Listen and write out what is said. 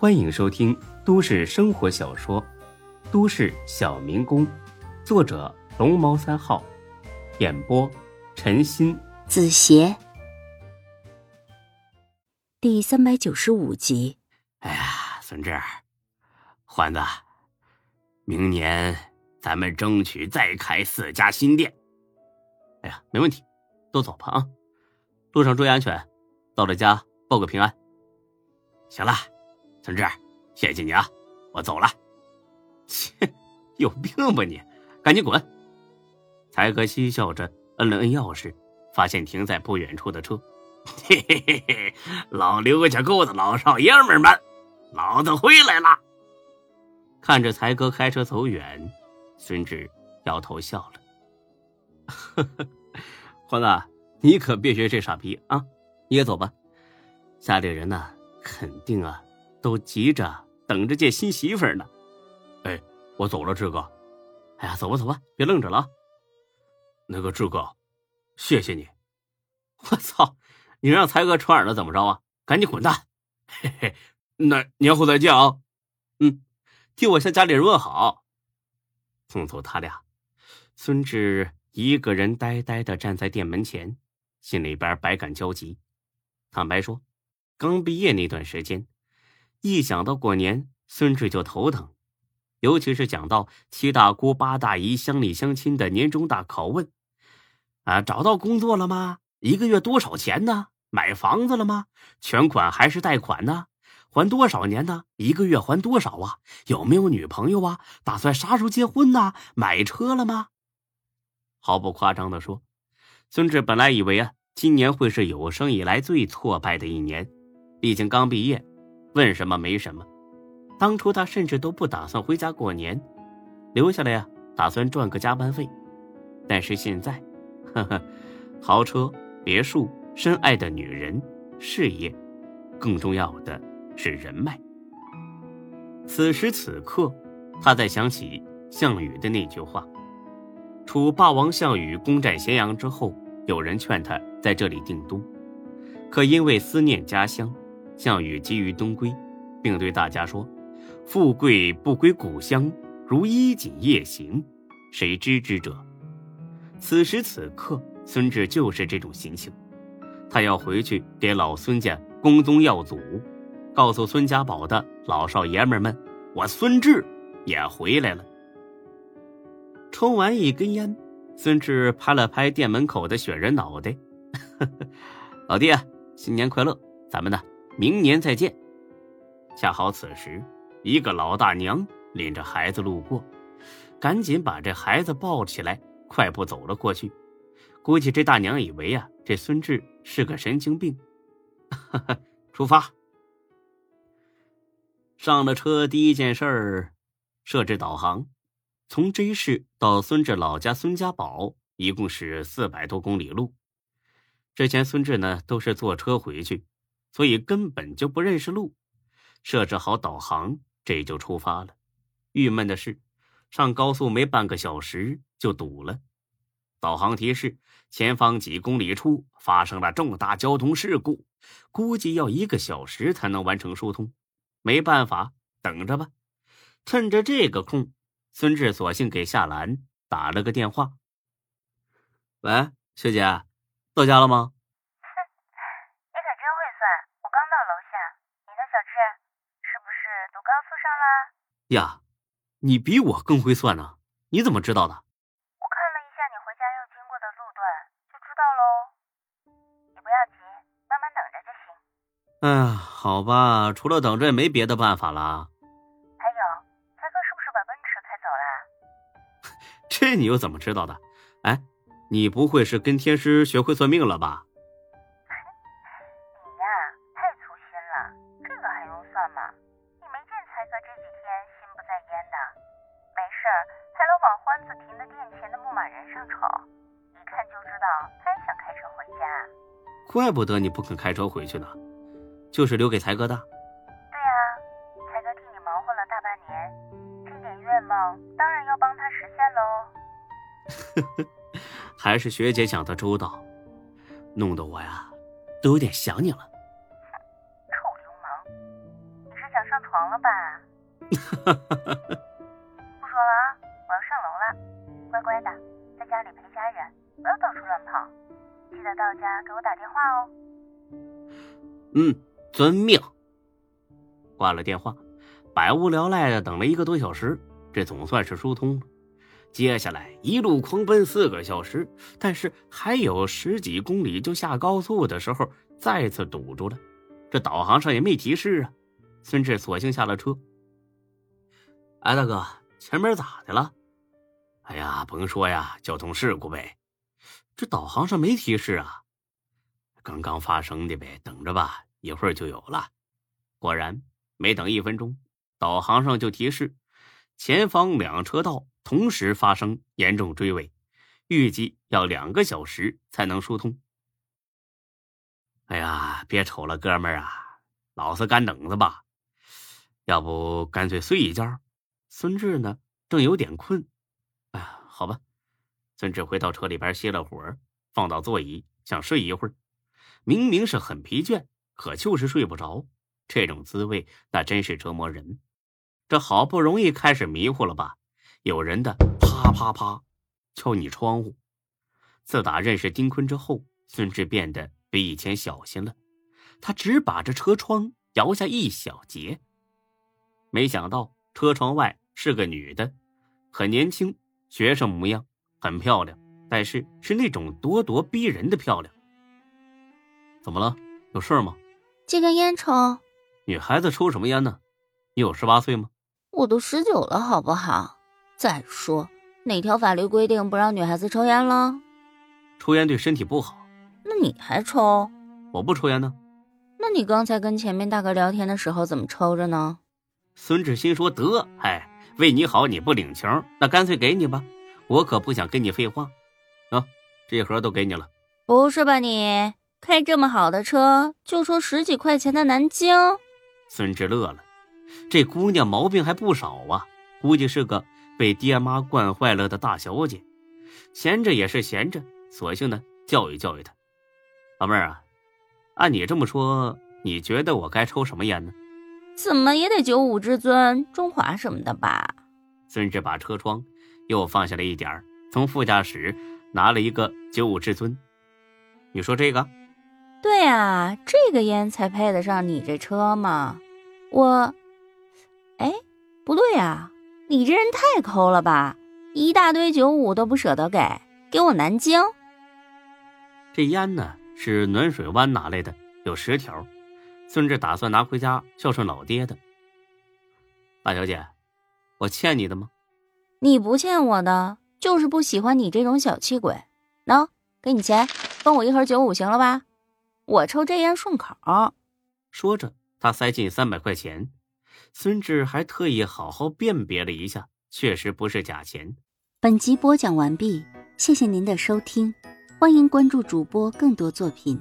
欢迎收听都市生活小说《都市小民工》，作者龙猫三号，演播陈鑫、子邪，第三百九十五集。哎呀，孙志，欢子，明年咱们争取再开四家新店。哎呀，没问题，都走吧啊！路上注意安全，到了家报个平安。行了，孙志，谢谢你啊，我走了。切，有病吧你！赶紧滚！才哥嬉笑着摁了摁钥匙，发现停在不远处的车。嘿嘿嘿嘿，老刘家沟的老少爷们们，老子回来了！看着才哥开车走远，孙志摇头笑了。呵呵，欢子，你可别学这傻逼啊！你也走吧，家里人呢，肯定啊，都急着等着见新媳妇呢。哎，我走了，志哥。哎呀，走吧走吧，别愣着了！那个志哥，谢谢你。我操，你让才哥穿耳了怎么着啊？赶紧滚蛋！嘿嘿，那年后再见啊。嗯，替我向家里人问好。送走他俩，孙志。一个人呆呆的站在店门前，心里边百感交集。坦白说，刚毕业那段时间，一想到过年，孙志就头疼。尤其是讲到七大姑八大姨乡里乡亲的年终大拷问：“啊，找到工作了吗？一个月多少钱呢？买房子了吗？全款还是贷款呢？还多少年呢？一个月还多少啊？有没有女朋友啊？打算啥时候结婚呢？买车了吗？”毫不夸张的说，孙志本来以为啊，今年会是有生以来最挫败的一年。毕竟刚毕业，问什么没什么。当初他甚至都不打算回家过年，留下来呀，打算赚个加班费。但是现在，呵呵，豪车、别墅、深爱的女人、事业，更重要的是人脉。此时此刻，他在想起项羽的那句话。楚霸王项羽攻占咸阳之后，有人劝他在这里定都，可因为思念家乡，项羽急于东归，并对大家说：“富贵不归故乡，如衣锦夜行，谁知之者？”此时此刻，孙志就是这种心情，他要回去给老孙家光宗耀祖，告诉孙家堡的老少爷们们：“我孙志也回来了。”抽完一根烟，孙志拍了拍店门口的雪人脑袋：“ 老弟啊，新年快乐！咱们呢，明年再见。”恰好此时，一个老大娘领着孩子路过，赶紧把这孩子抱起来，快步走了过去。估计这大娘以为啊，这孙志是个神经病。出发。上了车，第一件事儿，设置导航。从 J 市到孙志老家孙家堡，一共是四百多公里路。之前孙志呢都是坐车回去，所以根本就不认识路。设置好导航，这就出发了。郁闷的是，上高速没半个小时就堵了。导航提示：前方几公里处发生了重大交通事故，估计要一个小时才能完成疏通。没办法，等着吧。趁着这个空。孙志索性给夏兰打了个电话：“喂，学姐，到家了吗？”“，我刚到楼下。你呢，小志？是不是堵高速上了？”“呀，你比我更会算呢！你怎么知道的？”“我看了一下你回家要经过的路段，就知道喽。你不要急，慢慢等着就行。”“哎呀，好吧，除了等着也没别的办法了。还有，才哥是不是把奔驰开走了。”这你又怎么知道的？哎，你不会是跟天师学会算命了吧？还用算吗？你没见才哥这几天心不在焉的？没事还老往欢子停的店前的牧马人上瞅，一看就知道他也想开车回家。怪不得你不肯开车回去呢，就是留给才哥的。对呀，才哥替你忙活了大半年，这点愿望当然要帮他实现喽。呵呵，还是学姐想的周到，弄得我呀都有点想你了。床了吧？不说了啊，我要上楼了，乖乖的在家里陪家人，不要到处乱跑。记得到家给我打电话哦。嗯，遵命。挂了电话，百无聊赖的等了一个多小时，这总算是疏通了。接下来一路狂奔四个小时，但是还有十几公里就下高速的时候，再次堵住了。这导航上也没提示啊。孙志索性下了车。哎，大哥，前面咋的了？哎呀，甭说呀，交通事故呗。这导航上没提示啊。刚刚发生的呗，等着吧，一会儿就有了。果然，没等一分钟，导航上就提示前方两车道。同时发生严重追尾，预计要两个小时才能疏通。哎呀，别瞅了，哥们儿啊，老实干等着吧？要不干脆睡一觉？孙志呢，正有点困。哎呀，好吧。孙志回到车里边歇了会儿，放到座椅想睡一会儿。明明是很疲倦，可就是睡不着。这种滋味那真是折磨人。这好不容易开始迷糊了吧？有人的啪啪啪敲你窗户。自打认识丁坤之后，孙志变得比以前小心了。他只把这车窗摇下一小截。没想到车窗外是个女的，很年轻，学生模样，很漂亮，但是是那种咄咄逼人的漂亮。怎么了？有事吗？借根烟抽。女孩子抽什么烟呢？你有十八岁吗？我都十九了，好不好？再说，哪条法律规定不让女孩子抽烟了？抽烟对身体不好。那你还抽？我不抽烟呢。那你刚才跟前面大哥聊天的时候怎么抽着呢？孙志新说：“得，哎，为你好你不领情，那干脆给你吧，我可不想跟你废话。啊，这盒都给你了。不是吧你？开这么好的车，就说十几块钱的南京？孙志乐了，这姑娘毛病还不少啊，估计是个。被爹妈惯坏了的大小姐，闲着也是闲着，索性呢教育教育她。老妹儿啊，按你这么说，你觉得我该抽什么烟呢？怎么也得九五至尊、中华什么的吧？孙志把车窗又放下了一点从副驾驶拿了一个九五至尊。你说这个？对啊，这个烟才配得上你这车嘛。我，哎，不对啊。你这人太抠了吧！一大堆九五都不舍得给，给我南京。这烟呢是暖水湾拿来的，有十条。孙志打算拿回家孝顺老爹的。大小姐，我欠你的吗？你不欠我的，就是不喜欢你这种小气鬼。喏，给你钱，分我一盒九五，行了吧？我抽这烟顺口。说着，他塞进三百块钱。孙志还特意好好辨别了一下，确实不是假钱。本集播讲完毕，谢谢您的收听，欢迎关注主播更多作品。